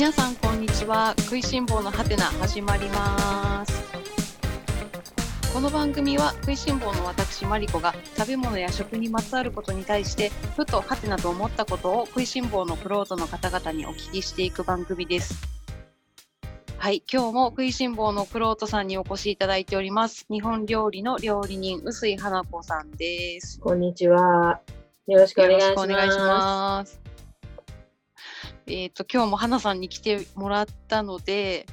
皆さんこんにちは。食いしん坊のハテナ始まります。この番組は食いしん坊の私マリコが食べ物や食にまつわることに対してふとハテナと思ったことを食いしん坊のフロートの方々にお聞きしていく番組です。はい今日も食いしん坊のクロートさんにお越しいただいております。日本料理の料理人臼井花子さんです。こんにちは。よろしくお願いします。えっ、と、今日も花さんに来てもらったので、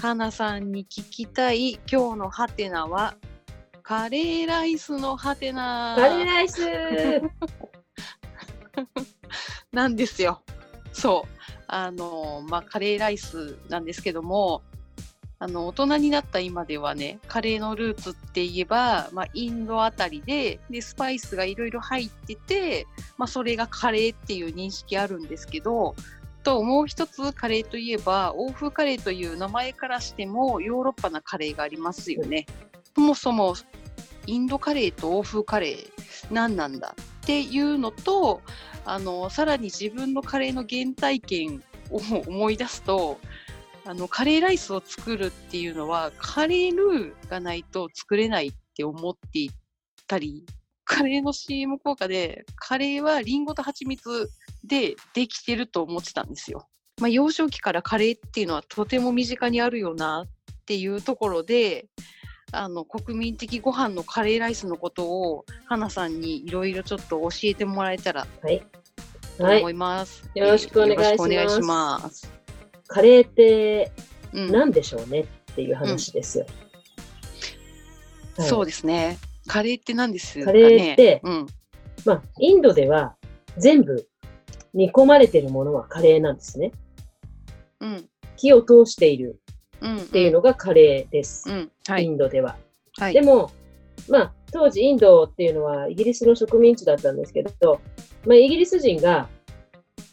花さんに聞きたい今日のハテナは、カレーライスのハテナカレーライス なんですよ。そう。あの、まあ、カレーライスなんですけども、あの、大人になった今ではね、カレーのルーツって言えば、まあ、インドあたりで、で、スパイスがいろいろ入ってて、まあ、それがカレーっていう認識あるんですけど、と、もう一つカレーといえば、欧風カレーという名前からしても、ヨーロッパなカレーがありますよね。そもそも、インドカレーと欧風カレー、何なんだっていうのと、あの、さらに自分のカレーの原体験を思い出すと、あの、カレーライスを作るっていうのは、カレールーがないと作れないって思っていたり、カレーの CM 効果で、カレーはリンゴと蜂蜜でできてると思ってたんですよ。まあ、幼少期からカレーっていうのはとても身近にあるよなっていうところで、あの、国民的ご飯のカレーライスのことを、花さんにいろいろちょっと教えてもらえたらはい。とはい思。います。よろしくお願いしますよろしくお願いします。カレーってうん何でしょうねっていう話ですよ。はいそうですね。カレーって何ですかね？カレーってうん。まあ、インドでは全部煮込まれてるものはカレーなんですね。うん。火を通しているうん。っっていうのがカレーです。うん。はイい。ンドでは。はい。でも、まあ、当時インドっていうのはイギリスの植民地だったんですけど、まあ、イギリス人が、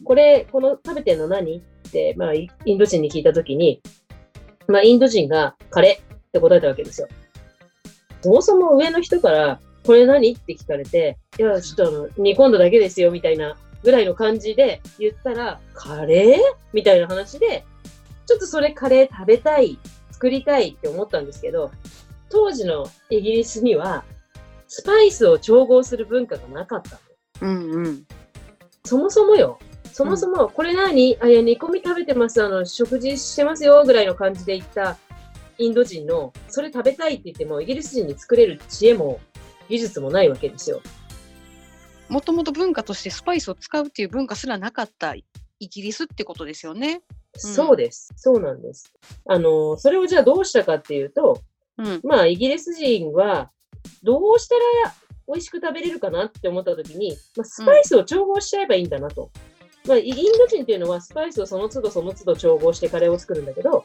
これ、この食べてるの何？って、まあ、イインド人に聞いたときに、まあ、インド人がカレーって答えたわけですよ。そもそも上の人から、これ何？って聞かれて、いや、ちょっとあの、煮込んだだけですよ、みたいなぐらいの感じで言ったら、カレー？みたいな話で、ちょっとそれカレー食べたい、作りたいって思ったんですけど、当時のイギリスには、スパイスを調合する文化がなかったの。うんうん。そもそもよ。そもそも、これ何あ、いや、煮込み食べてます。あの、食事してますよ。ぐらいの感じで言ったインド人の、それ食べたいって言っても、イギリス人に作れる知恵も技術もないわけですよ。もともと文化としてスパイスを使うっていう文化すらなかったイギリスってことですよね。うんそうです。そうなんです。あの、それをじゃあどうしたかっていうと、うん。まあ、イギリス人は、どうしたら美味しく食べれるかなって思ったときに、まあ、スパイスを調合しちゃえばいいんだなと。まあ、インド人っていうのはスパイスをその都度その都度調合してカレーを作るんだけど、はい。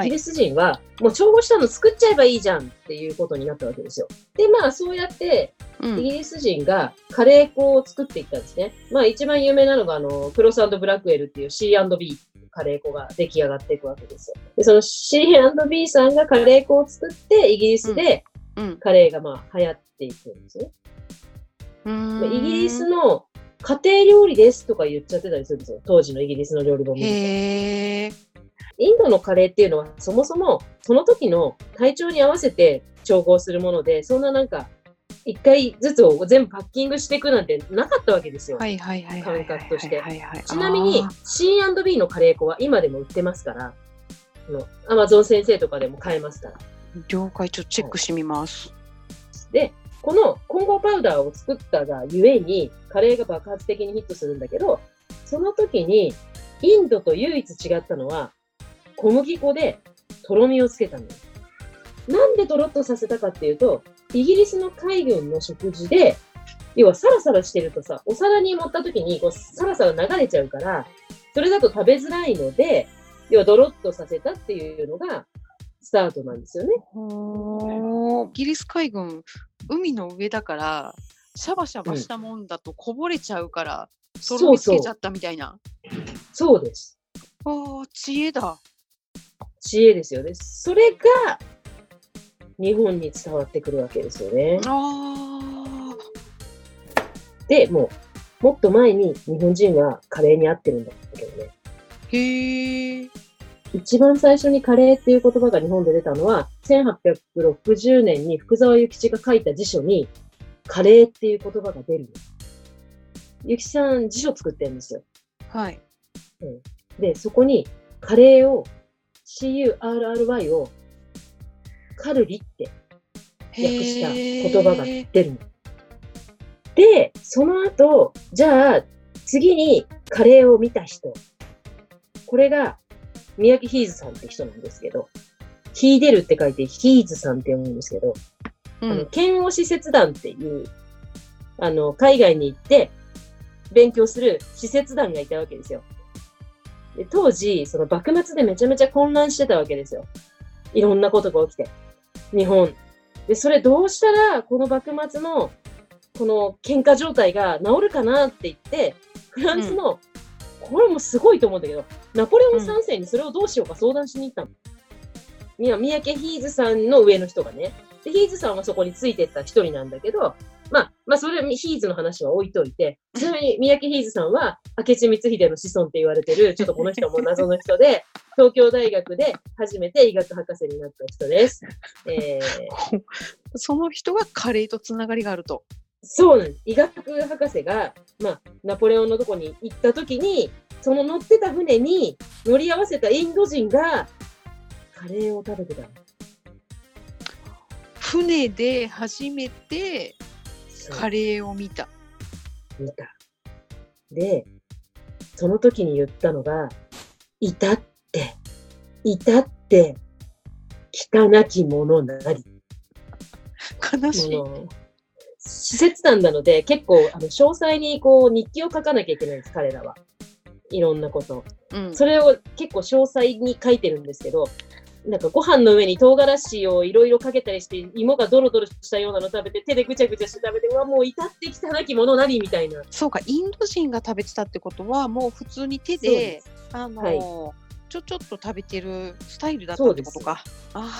イギリス人はもう調合したの作っちゃえばいいじゃんっていうことになったわけですよ。で、まあそうやってうんイギリス人がカレー粉を作っていったんですね。まあ一番有名なのがあの、クロスブラックエルっていう C&B カレー粉が出来上がっていくわけですよ。で、その C&B さんがカレー粉を作ってイギリスでうん。カレーがまあ流行っていくんですね。イギリスの家庭料理ですとか言っちゃってたりするんですよ。当時のイギリスの料理本見るとへえ。インドのカレーっていうのはそもそもその時の体調に合わせて調合するもので、そんななんか一回ずつを全部パッキングしていくなんてなかったわけですよ。はいはいはいはいはい。感覚としてはいはいはいちなみに C&B のカレー粉は今でも売ってますから、アマゾン先生とかでも買えますから。了解、ちょっとチェックしてみます。で、この混合パウダーを作ったがゆえにカレーが爆発的にヒットするんだけど、その時にインドと唯一違ったのは小麦粉でとろみをつけたのよ。なんでとろっとさせたかっていうと、イギリスの海軍の食事で、要はサラサラしてるとさ、お皿に盛った時にこうサラサラ流れちゃうから、それだと食べづらいので、要はドロッとさせたっていうのがスタートなんですよね。イギリス海軍、海の上だから、シャバシャバしたもんだとこぼれちゃうから、とろそうそうみつけちゃ。ったみたいな。そうです。ああ、知恵だ。知恵ですよね。それが日本に伝わってくるわけですよね。あで、もう、もっと前に日本人はカレーに合ってるんだけどね。へえ。一番最初にカレーっていう言葉が日本で出たのは、1860年に福沢諭吉が書いた辞書に、カレーっていう言葉が出るの。諭吉さん辞書作ってるんですよ。はい。で、そこに、カレーを、CURRY を、カルリって訳した言葉が出るの。で、その後、じゃあ、次にカレーを見た人。これが、三宅ヒーズさんって人なんですけど、ヒーデルって書いてヒーズさんって読むんですけど、うあのん。剣押施設団っていう、あの、海外に行って勉強する施設団がいたわけですよ。で当時、その幕末でめちゃめちゃ混乱してたわけですよ。いろんなことが起きて。日本。で、それどうしたら、この幕末の、この喧嘩状態が治るかなって言って、フランスの、これもすごいと思うんだけど、ナポレオン3世にそれをどうしようか相談しに行ったの。いや、三宅ヒーズさんの上の人がね。で、ヒーズさんはそこについてった一人なんだけど、まあ、まあ、それはヒーズの話は置いといて、ちなみに三宅ヒーズさんは、明智光秀の子孫って言われてる、ちょっとこの人も謎の人で、東京大学で初めて医学博士になった人です。えー、その人がカレーとつながりがあると。そうなんです。医学博士が、まあ、ナポレオンのとこに行った時に、その乗ってた船に乗り合わせたインド人が、カレーを食べてたの。船で初めてカレーを見た。見た。で、その時に言ったのが、いたって、いたって、汚き者なり。悲しい。もの施設団なので、結構、あの、詳細にこう、日記を書かなきゃいけないんです、彼らは。いろんなこと。うん。それを結構詳細に書いてるんですけど、なんかご飯の上に唐辛子をいろいろかけたりして、芋がドロドロしたようなの食べて、手でぐちゃぐちゃして食べて、うわ、もう至って汚き者なりみたいな。そうか、インド人が食べてたってことは、もう普通に手で、あのーちょちょっと食べてるスタイルだったってことか。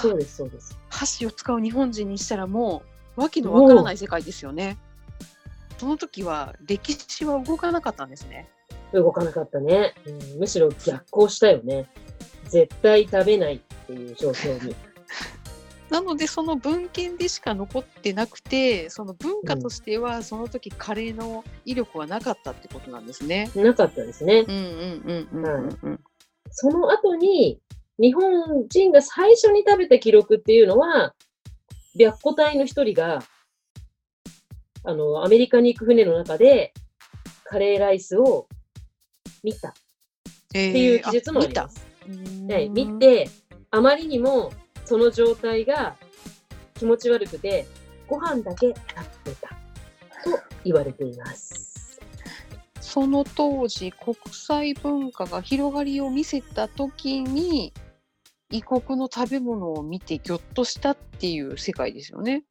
そうです、そうです。箸を使う日本人にしたらもう、わけのわからない世界ですよね。その時は歴史は動かなかったんですね。動かなかったね。うんむしろ逆行したよね。絶対食べないっていう状況に。なのでその文献でしか残ってなくてその文化としてはその時カレーの威力はなかったってことなんですね。なかったですね。その後に、日本人が最初に食べた記録っていうのは、白虎隊の一人が、あの、アメリカに行く船の中で、カレーライスを見たっっていう記述もあります。はい、見て、あまりにもその状態が気持ち悪くて、ご飯だけ食べたと言われています。その当時国際文化が広がりを見せた時に異国の食べ物を見てぎょっとしたっていう世界ですよね。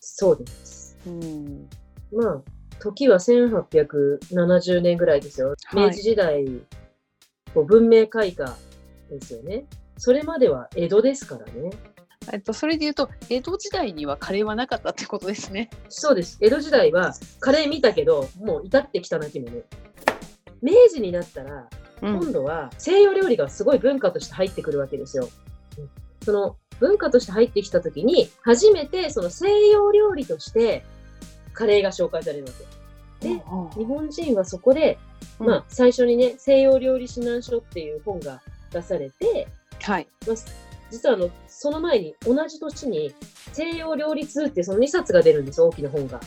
そうです。うん、まあ、時は1870年ぐらいですよ。はい明治時代、こう文明開化ですよね。それまでは江戸ですからね。えっとそれで言うと江戸時代にはカレーはなかったってことですね。そうです。江戸時代はカレー見たけど、もう至って汚きもの。明治になったら、うん今度は西洋料理がすごい文化として入ってくるわけですよ。うんその文化として入ってきたときに、初めてその西洋料理としてカレーが紹介されるわけ。で、日本人はそこで、うんまあ、最初にね、西洋料理指南書っていう本が出されて、はい。まあ、実はあの、その前に同じ年に西洋料理通っていうその2冊が出るんですよ、大きな本が。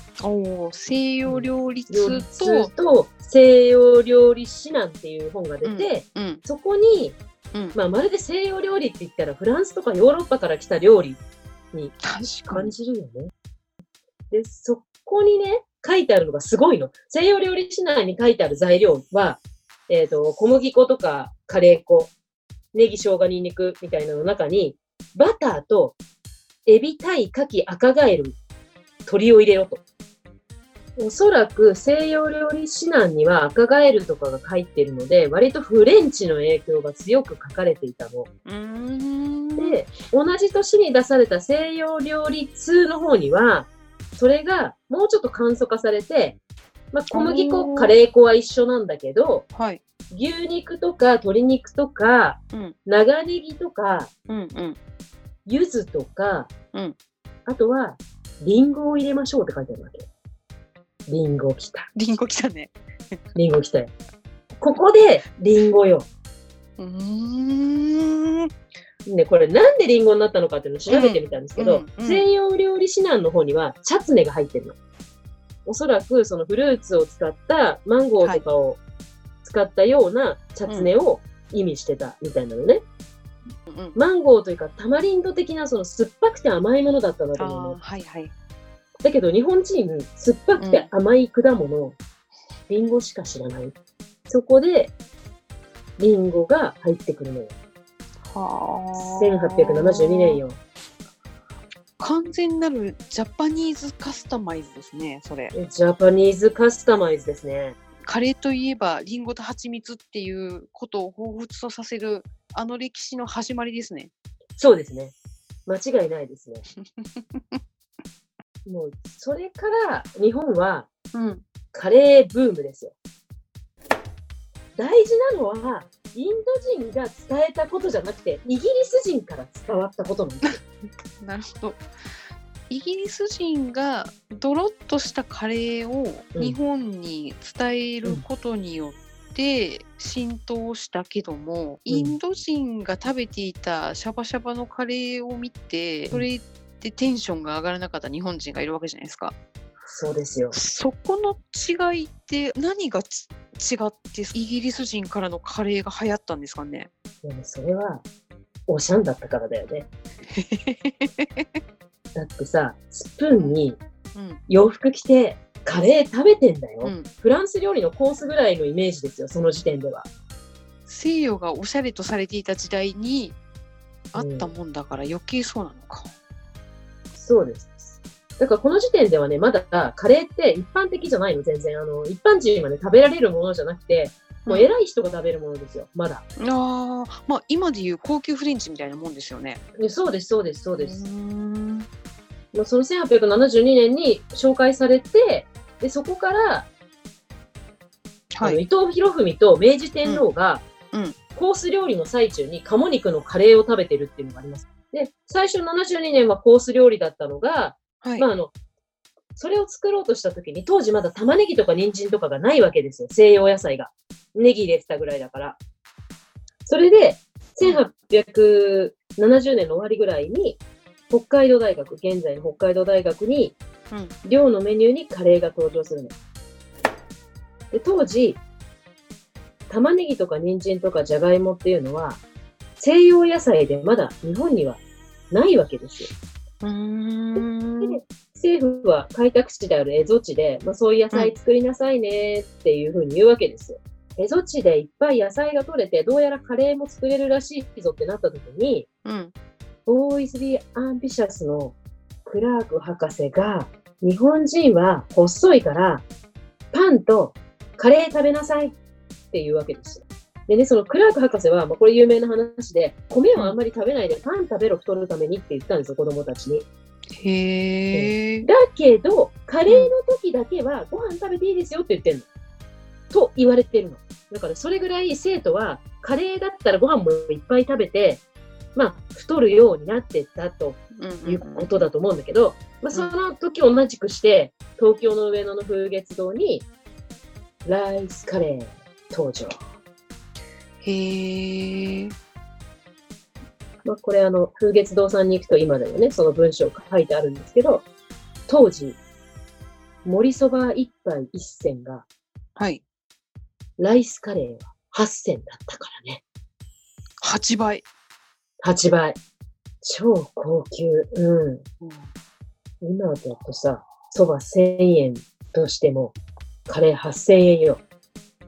西洋料理通通と、と西洋料理指南っていう本が出て、うんそこに、うん、まあ、まるで西洋料理って言ったらフランスとかヨーロッパから来た料理に。感じるよね。で、そこにね、書いてあるのがすごいの。西洋料理指南に書いてある材料は、えっ、と、小麦粉とかカレー粉、ネギ、生姜、ニンニクみたいなの中に、バターとエビ、タイ、カキ、赤ガエル、鶏を入れろと。おそらく西洋料理指南には赤ガエルとかが入ってるので、割とフレンチの影響が強く書かれていたの。で、同じ年に出された西洋料理通の方には、それがもうちょっと簡素化されて、まあ、小麦粉、カレー粉は一緒なんだけど、はい。牛肉とか鶏肉とか、うん。長ネギとか、うんうん。柚子とか、うんあとは、リンゴを入れましょうって書いてあるわけ。リンゴきた。リンゴ来たね。リンゴきたよ。ここで、リンゴよ。うーん。ね、これなんでリンゴになったのかっていうのを調べてみたんですけど、うんうんうん西洋料理指南の方にはチャツネが入ってるの。おそらくそのフルーツを使ったマンゴーとかを使ったようなチャツネを意味してたみたいなのね。うん。マンゴーというかタマリンド的なその酸っぱくて甘いものだったんだとああ、思うの。はいはい。だけど日本人酸っぱくて甘い果物、リンゴしか知らない。そこでリンゴが入ってくるのよ。は1872年。よ。完全なるジャパニーズカスタマイズですね、それ。ジャパニーズカスタマイズですね。カレーといえば、リンゴと蜂蜜っていうことを彷彿とさせる、あの歴史の始まりですね。そうですね。間違いないですね。もう、それから日本はうん。カレーブームですよ。大事なのは、インド人が伝えたことじゃなくて、イギリス人から伝わったことなんですよ。なるほど。イギリス人がドロッとしたカレーをうん日本に伝えることによって浸透したけども、インド人が食べていたシャバシャバのカレーを見て、それでテンションが上がらなかった日本人がいるわけじゃないですか。そうですよ。そこの違いって何がち違ってイギリス人からのカレーが流行ったんですかね？でもそれは、オシャンだったからだよね。だってさ、スプーンにうん洋服着てカレー食べてんだよ。うん、フランス料理のコースぐらいのイメージですよ、その時点では。西洋がおしゃれとされていた時代にあったもんだから余計そうなのか。そうです。だからこの時点ではね、まだカレーって一般的じゃないの、全然。あの、一般人はね、食べられるものじゃなくて、もう偉い人が食べるものですよ、まだ。ああまあ今でいう高級フレンチみたいなもんですよね。でそうです、そうです、そうです。うーんもうその1872年に紹介されて、で、そこから、はい。伊藤博文と明治天皇が、うんうんコース料理の最中に鴨肉のカレーを食べてるっていうのがあります。で、最初72年はコース料理だったのが、はい。まああの、それを作ろうとしたときに、当時まだ玉ねぎとか人参とかがないわけですよ。西洋野菜が。ネギ入れてたぐらいだから。それで、1870年の終わりぐらいに、北海道大学、現在の北海道大学に、うん寮のメニューにカレーが登場するの。で、当時、玉ねぎとか人参とかじゃがいもっていうのは、西洋野菜でまだ日本にはないわけですよ。うーんで政府は開拓地である蝦夷地で、まあ、そういう野菜作りなさいねっていうふうに言うわけですよ。蝦夷地でいっぱい野菜が取れて、どうやらカレーも作れるらしいぞってなった時に、うん。ボーイズ・ビー・アンビシャスのクラーク博士が、日本人は細いから、パンとカレー食べなさいっていうわけですよ。でね、そのクラーク博士は、まあ、これ有名な話で、米をあんまり食べないでパン食べろ太るためにって言ったんですよ、子供たちに。へえ。だけど、カレーの時だけはご飯食べていいですよって言ってるの。と言われてるの。だからそれぐらい生徒はカレーだったらご飯もいっぱい食べて、まあ、太るようになってったとうんいうことだと思うんだけど、まあ、その時同じくして、東京の上野の風月堂に、ライスカレー登場。へえ。まあ、これあの、風月堂さんに行くと今でもね、その文章が書いてあるんですけど、当時、盛りそば一杯一銭がはい。ライスカレーは8銭だったからね。8倍。8倍。超高級。うん。うん今だとさ、そば1000円としても、カレー8000円よ。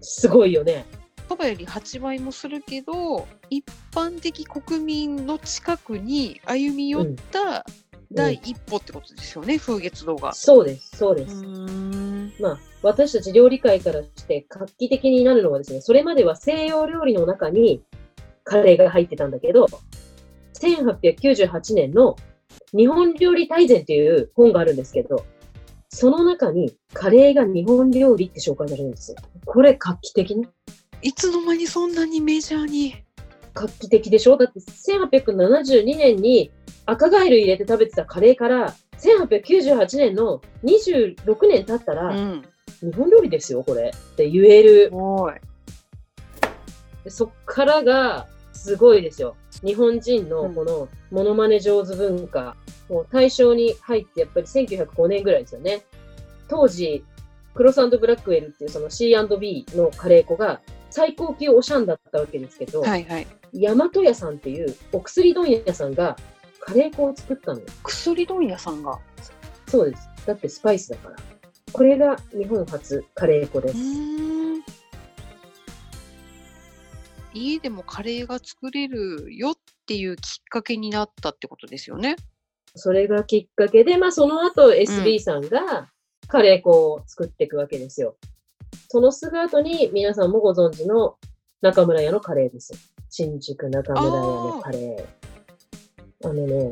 すごいよね。そばより8倍もするけど一般的国民の近くに歩み寄った第一歩ってことですよね、風月堂が。そうです、そうです。んまあ、私たち料理界からして画期的になるのはですね、それまでは西洋料理の中にカレーが入ってたんだけど、1898年の日本料理大全という本があるんですけど、その中にカレーが日本料理って紹介されるんですよ。これ画期的ね。いつの間にそんなにメジャーに？画期的でしょ？だって1872年に赤ガエル入れて食べてたカレーから1898年の26年経ったら、ん。日本料理ですよ、これって言える。そっからがすごいですよ。日本人のこのモノマネ上手文化、もう大正に入ってやっぱり1905年ぐらいですよね。当時、クロスブラックウェルっていうその C&B のカレー粉が最高級おしゃんだったわけですけど、はいはい。大和屋さんっていうお薬問屋さんがカレー粉を作ったのよ。薬問屋さんが？そうです。だってスパイスだから。これが日本初カレー粉です。ん。家でもカレーが作れるよっていうきっかけになったってことですよね？それがきっかけで、まあその後 SB さんがカレー粉を作っていくわけですよ。そのすぐ後に皆さんもご存知の中村屋のカレーです。新宿中村屋のカレー。あのね、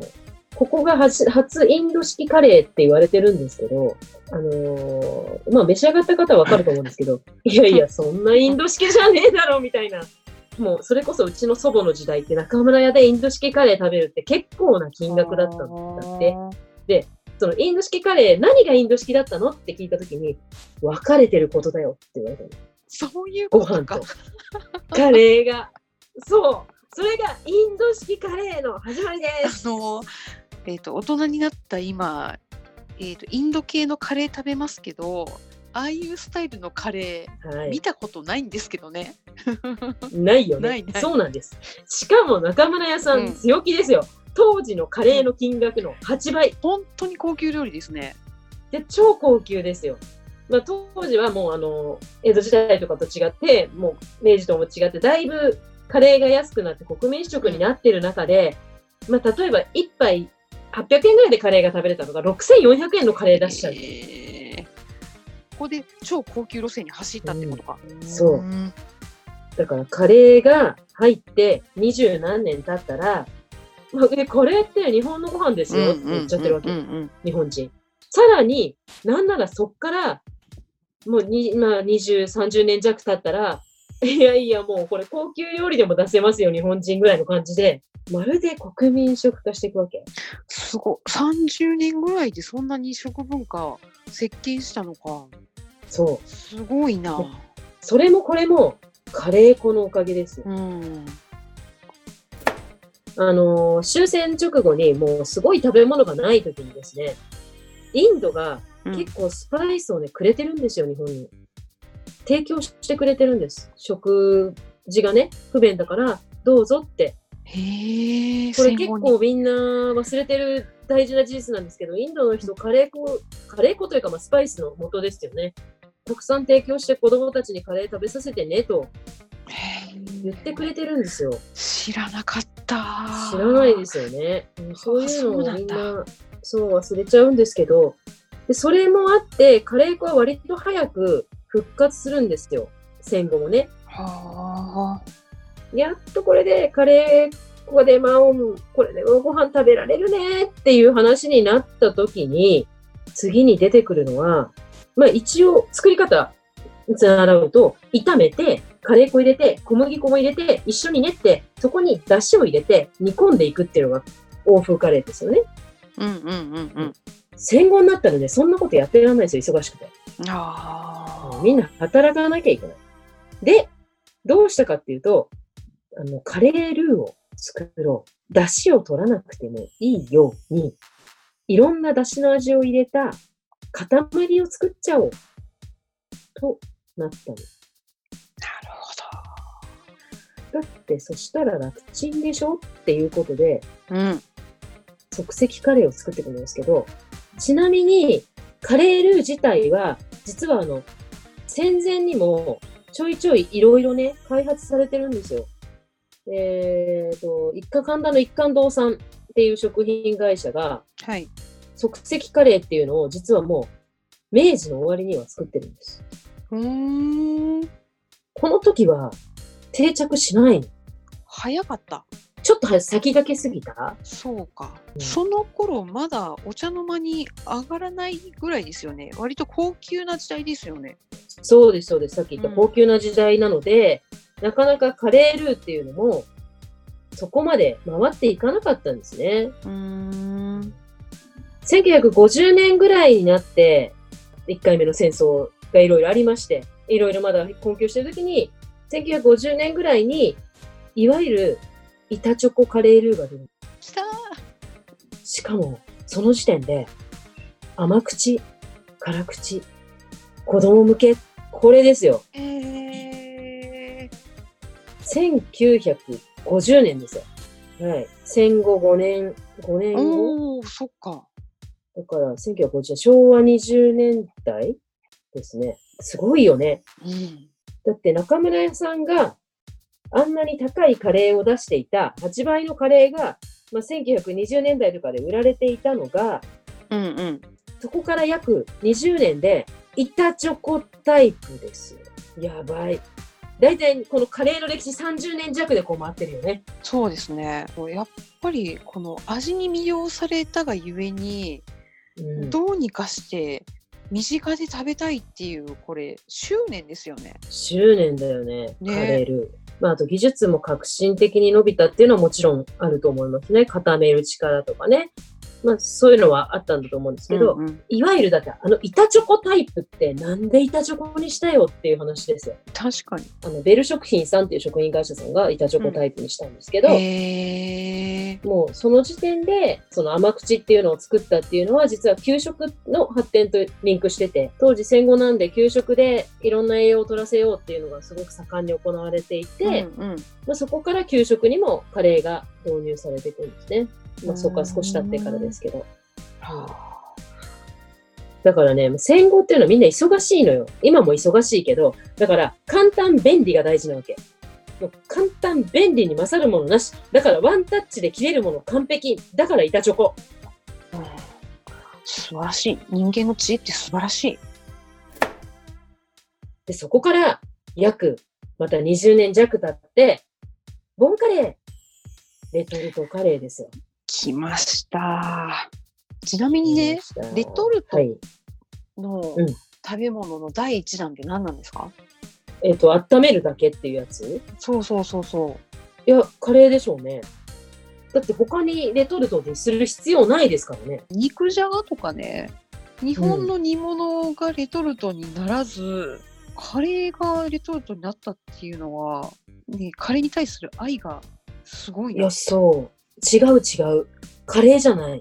ここが初初インド式カレーって言われてるんですけど、あのーまあ召し上がった方はわかると思うんですけど、いやいや、そんなインド式じゃねえだろみたいな。もうそれこそうちの祖母の時代って中村屋でインド式カレー食べるって結構な金額だったんだって。そのインド式カレー、何がインド式だったのって聞いたときに、分かれてることだよって言われたの。そういうごことか飯と。カレーが。そう。それがインド式カレーの始まりです。あの、えっ、と、大人になった今、えっ、と、インド系のカレー食べますけど、ああいうスタイルのカレー、見はい。たことないんですけどね。ないよねないないそうなんです。しかも中村屋さうんん強気ですよ。当時のカレーの金額の8倍。本当に高級料理ですね。で、超高級ですよ。まあ、当時はもうあの、江戸時代とかと違って、もう明治とも違って、だいぶカレーが安くなって国民食になってる中で、まあ、例えば1杯800円ぐらいでカレーが食べれたのが6400円のカレー出しちゃう。えーここで超高級路線に走ったってことか。そうんだからカレーが入って二十何年経ったら、まあ、えカレーって日本のご飯ですよって言っちゃってるわけ。日本人。さらに、なんならそっから、もうに、まあ、20、30年弱経ったら、いやいや、もうこれ高級料理でも出せますよ、日本人ぐらいの感じで、まるで国民食化していくわけ。すごい。30年ぐらいでそんなに食文化設計したのか。そう。すごいな。それもこれも、カレー粉のおかげですよ。うん。あのー終戦直後にもうすごい食べ物がない時にですね、インドがうん結構スパイスをね、くれてるんですよ、日本に。提供してくれてるんです。食事がね、不便だから、どうぞって。へえ。これ結構みんな忘れてる大事な事実なんですけど、インドの人、カレー粉、カレー粉というか、まあ、スパイスの元ですよね。たくさん提供して子供たちにカレー食べさせてねと言ってくれてるんですよ。知らなかった。知らないですよね。うんそういうのをみんな、そう忘れちゃうんですけど、でそれもあって、カレー粉は割と早く復活するんですよ。戦後もね。はあ。やっとこれでカレー粉で、まあ、うんこれでご飯食べられるねっていう話になった時に、次に出てくるのは、まあ一応作り方、習うと、炒めて、カレー粉入れて、小麦粉も入れて、一緒に練って、そこに出汁を入れて煮込んでいくっていうのが欧風カレーですよね。うんうんうんうん。戦後になったらね、そんなことやってられないですよ、忙しくて。ああ。みんな働かなきゃいけない。で、どうしたかっていうと、あの、カレールーを作ろう。出汁を取らなくてもいいように、いろんな出汁の味を入れた塊を作っちゃおう。となったの。なるほだって、そしたら楽ちんでしょ？っていうことで、ど。うん。即席カレーを作っていくんですけど、ちなみに、カレールー自体は、実はあの、戦前にも、ちょいちょいいろいろね、開発されてるんですよ。えっ、と、一家神田の一貫堂さんっていう食品会社が、はい。即席カレーっていうのを実はもう、明治の終わりには作ってるんです。うーん。この時は定着しないの。早かった。ちょっと先駆けすぎた？そうか、うんその頃まだお茶の間に上がらないぐらいですよね。割と高級な時代ですよね。そうです、そうです。さっき言ったうん高級な時代なので、なかなかカレールーっていうのも、そこまで回っていかなかったんですね。うーん。1950年ぐらいになって、1回目の戦争がいろいろありまして、いろいろまだ困窮してる時に、1950年ぐらいに、いわゆる板チョコカレールーが出る。きたーしかも、その時点で、甘口、辛口、子供向け、これですよ。えー、1950年ですよ。はい。戦後5年、5年後おー、そっか。だから1950年、昭和20年代ですね。すごいよね。うん。だって中村屋さんがあんなに高いカレーを出していた8倍のカレーが、まあ、1920年代とかで売られていたのが、うんうん。そこから約20年で板チョコタイプですよ。やばい。大体このカレーの歴史30年弱でこう回ってるよね。そうですね。やっぱりこの味に魅了されたがゆえに、うん、どうにかして身近で食べたいっていうこれ執念ですよね。執念だよね、ねカレールー。まあ、あと技術も革新的に伸びたっていうのはもちろんあると思いますね。固める力とかね。まあ、そういうのはあったんだと思うんですけど、うんうんいわゆるだってあの板チョコタイプってなんで板チョコにしたよっていう話ですよ。確かに。あのベル食品さんっていう食品会社さんが板チョコタイプにしたんですけど、へえ。もうその時点でその甘口っていうのを作ったっていうのは実は給食の発展とリンクしてて当時戦後なんで給食でいろんな栄養を取らせようっていうのがすごく盛んに行われていて、うんうん。まあ、そこから給食にもカレーが導入されていくんですね。まあ、そこは少し経ってからですけど。はだからね、戦後っていうのはみんな忙しいのよ。今も忙しいけど、だから簡単便利が大事なわけ。もう簡単便利に勝るものなし。だからワンタッチで切れるもの完璧。だから板チョコ。あうん素晴らしい。人間の知恵って素晴らしい。で、そこから約また20年弱経って、ボンカレー。レトルトカレーですよ。来ました。ちなみにね、レトルトはい。のうん食べ物の第一弾って何なんですか？えっ、と、温めるだけっていうやつ？そうそうそうそいや、カレーでしょうね。だって他にレトルトでする必要ないですからね。う。肉じゃがとかね、日本の煮物がレトルトにならず、カレーがレトルトになったっていうのは、ね、カレーに対する愛がすごいないや、。そう。違う違う。カレーじゃない。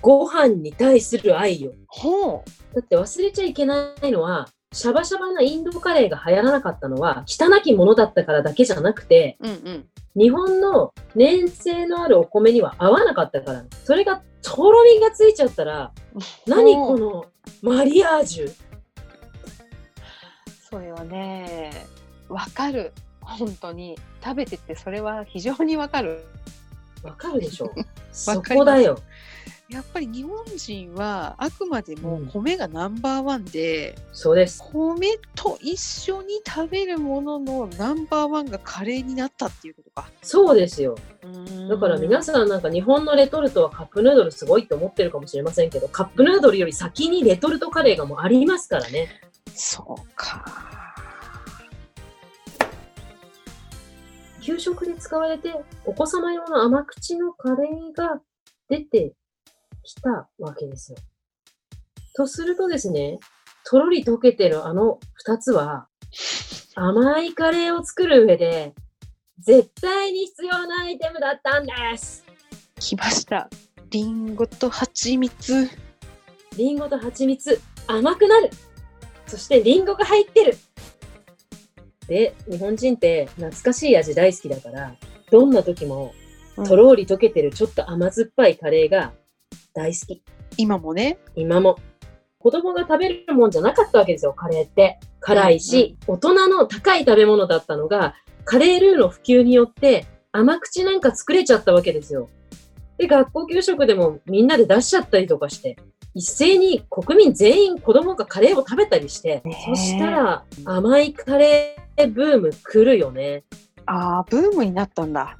ご飯に対する愛よ。ほう。だって忘れちゃいけないのは、シャバシャバなインドカレーが流行らなかったのは、汚きものだったからだけじゃなくて、うんうん。日本の粘性のあるお米には合わなかったから。それが、とろみがついちゃったら、何このマリアージュ。それはね、わかる。本当に。食べててそれは非常にわかる。わかるでしょ そこだよ。やっぱり日本人はあくまでもうん米がナンバーワンで、そうです。米と一緒に食べるもののナンバーワンがカレーになったっていうことか。そうですよ。だから皆ささんなんか日本のレトルトはカップヌードルすごいって思ってるかもしれませんけど、カップヌードルより先にレトルトカレーがもうありますからね。ん。そうか。給食で使われてお子様用の甘口のカレーが出てきたわけですよ。とするとですね、とろり溶けてるあの二つは甘いカレーを作る上で絶対に必要なアイテムだったんです。来ました。リンゴと蜂蜜。リンゴと蜂蜜、甘くなる。そしてリンゴが入ってる。で、日本人って懐かしい味大好きだから、どんな時もとろり溶けてるちょっと甘酸っぱいカレーが大好き。今もね。今も。子供が食べるもんじゃなかったわけですよ、カレーって。辛いし、大人の高い食べ物だったのが、カレールーの普及によって甘口なんか作れちゃったわけですよ。で、学校給食でもみんなで出しちゃったりとかして、一斉に国民全員子供がカレーを食べたりして、そしたら甘いカレーブーム来るよね。ああ、ブームになったんだ。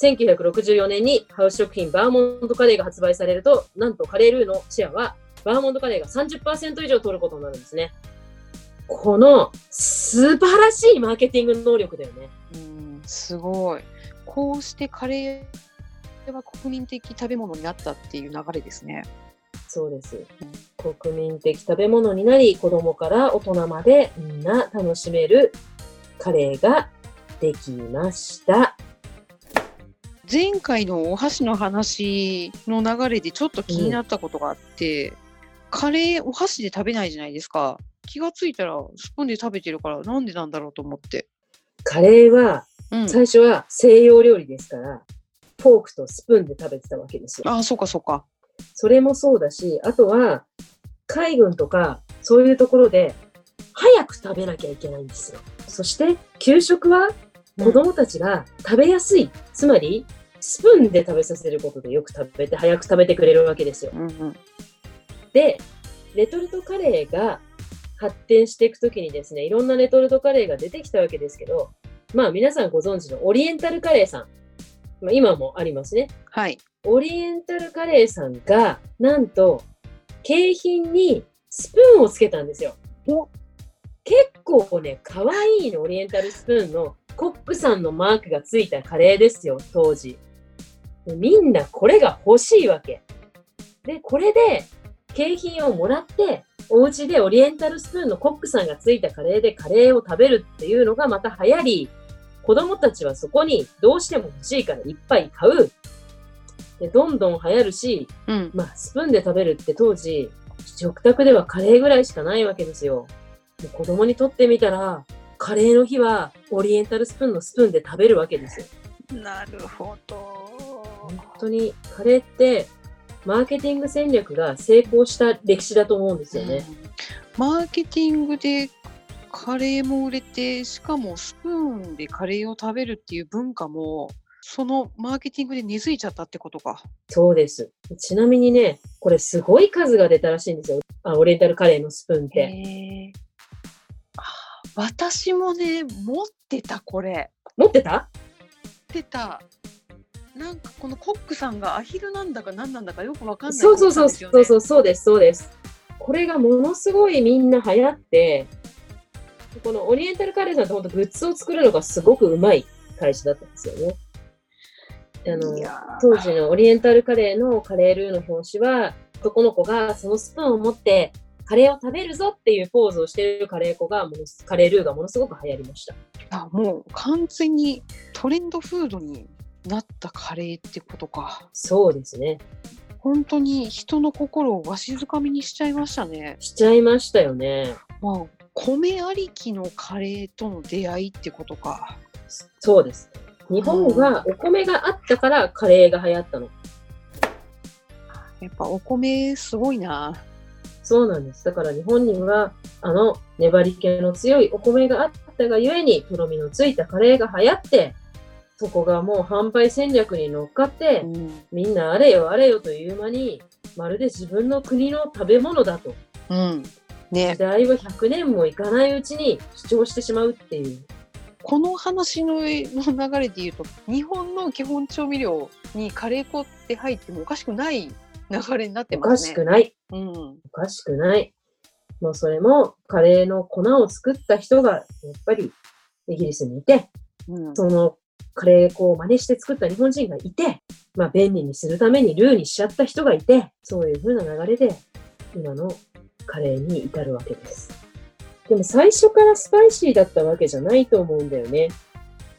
1964年にハウス食品バーモントカレーが発売されると、なんとカレールーのシェアはバーモントカレーが30%以上取ることになるんですね。この素晴らしいマーケティング能力だよね。うん、すごい。こうしてカレーは国民的食べ物になったっていう流れですね。そうです。国民的食べ物になり、子供から大人までみんな楽しめるカレーができました。前回のお箸の話の流れでちょっと気になったことがあって、カレーお箸で食べないじゃないですか。気がついたらスプーンで食べてるからなんでなんだろうと思って。カレーはうん。最初は西洋料理ですから、フォークとスプーンで食べてたわけですよ。ああ、そうかそうか。それもそうだし、あとは海軍とかそういうところで早く食べなきゃいけないんですよ。そして給食は子供たちが食べやすい、つまりスプーンで食べさせることでよく食べて早く食べてくれるわけですよ。うんうん。で、レトルトカレーが発展していくときにですね、いろんなレトルトカレーが出てきたわけですけど、まあ皆さんご存知のオリエンタルカレーさん、まあ、今もありますね。はい。オリエンタルカレーさんが、なんと、景品にスプーンをつけたんですよ。お結構ね、可愛いの、オリエンタルスプーンのコックさんのマークがついたカレーですよ、当時。でみんなこれが欲しいわけ。で、これで景品をもらって、お家でオリエンタルスプーンのコックさんがついたカレーでカレーを食べるっていうのがまた流行り、子供たちはそこにどうしても欲しいからいっぱい買う。で、どんどん流行るし、うん。まあ、スプーンで食べるって当時、食卓ではカレーぐらいしかないわけですよ。で子供にとってみたら、カレーの日はオリエンタルスプーンのスプーンで食べるわけですよ。なるほど。本当にカレーって、マーケティング戦略が成功した歴史だと思うんですよね。うんマーケティングでカレーも売れてしかもスプーンでカレーを食べるっていう文化もそのマーケティングで根付いちゃったってことか。そうです。ちなみにね、これすごい数が出たらしいんですよ。あオリエンタルカレーのスプーンっへて。私もね持ってたこれ。持ってた？持ってた。なんかこのコックさんがアヒルなんだか何なんだかよくわかんないそうそうそう、そうそう、そうです、そうです。これがものすごいみんな流行って、このオリエンタルカレーさんって本当グッズを作るのがすごくうまい会社だったんですよね。あの当時のオリエンタルカレーのカレールーの表紙は、男の子がそのスプーンを持ってカレーを食べるぞっていうポーズをしているカレー子がものす、カレールーがものすごく流行りました。あもう完全にトレンドフードになったカレーってことか。そうですね。本当に人の心をわしづかみにしちゃいましたね。しちゃいましたよね。まあ、米ありきのカレーとの出会いってことか。そうです。日本はお米があったからカレーが流行ったの。やっぱお米すごいな。そうなんです。だから日本には、あの、粘り気の強いお米があったがゆえに、とろみのついたカレーが流行って、そこがもう販売戦略に乗っかって、うん。みんなあれよあれよという間に、まるで自分の国の食べ物だと、うん。ね時、代は100年もいかないうちに主張してしまうっていう。この話のの流れで言うと、日本の基本調味料にカレー粉って入ってもおかしくない流れになっておかますね。しくない。うん。おかしくない。もうそれも、カレーの粉を作った人が、やっぱり、イギリスにいて、うん。そのカレー粉を真似して作った日本人がいて、まあ便利にするためにルーにしちゃった人がいて、そういう風な流れで今のカレーに至るわけです。でも最初からスパイシーだったわけじゃないと思うんだよね。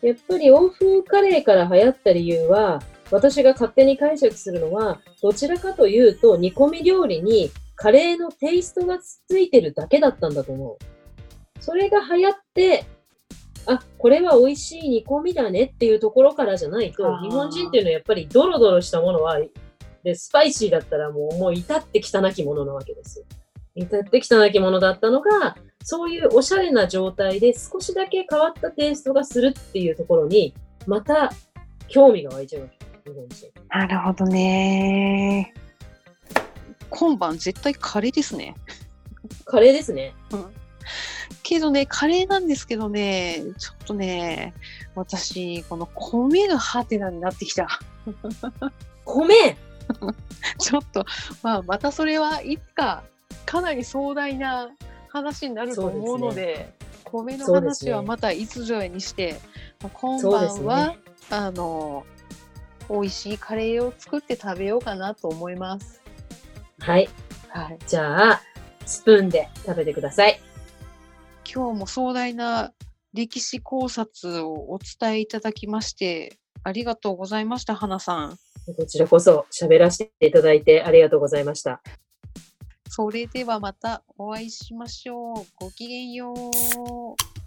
やっぱり欧風カレーから流行った理由は、私が勝手に解釈するのは、どちらかというと煮込み料理にカレーのテイストがついてるだけだったんだと思う。それが流行って、あ、これは美味しい煮込みだねっていうところからじゃないと日本人っていうのはやっぱりドロドロしたものは、で、スパイシーだったらもう、もう至って汚きものなわけですよ。至って汚きものだったのが、そういうおしゃれな状態で少しだけ変わったテイストがするっていうところに、また興味が湧いちゃうわけ。日本人。なるほどね。今晩絶対カレーですね。カレーですね。けどね、カレーなんですけどね、ちょっとね、私、この米がハテナになってきた。米？ちょっと、まあ、またそれはいつか、かなり壮大な話になると思うので、米の話はまたいつぞやにして、まあ今晩は、ね。あの、美味しいカレーを作って食べようかなと思います。はい。はい。じゃあ、スプーンで食べてください。今日も壮大な歴史考察をお伝えいただきまして、ありがとうございました、花さん。こちらこそ喋らせていただいてありがとうございました。それではまたお会いしましょう。ごきげんよう。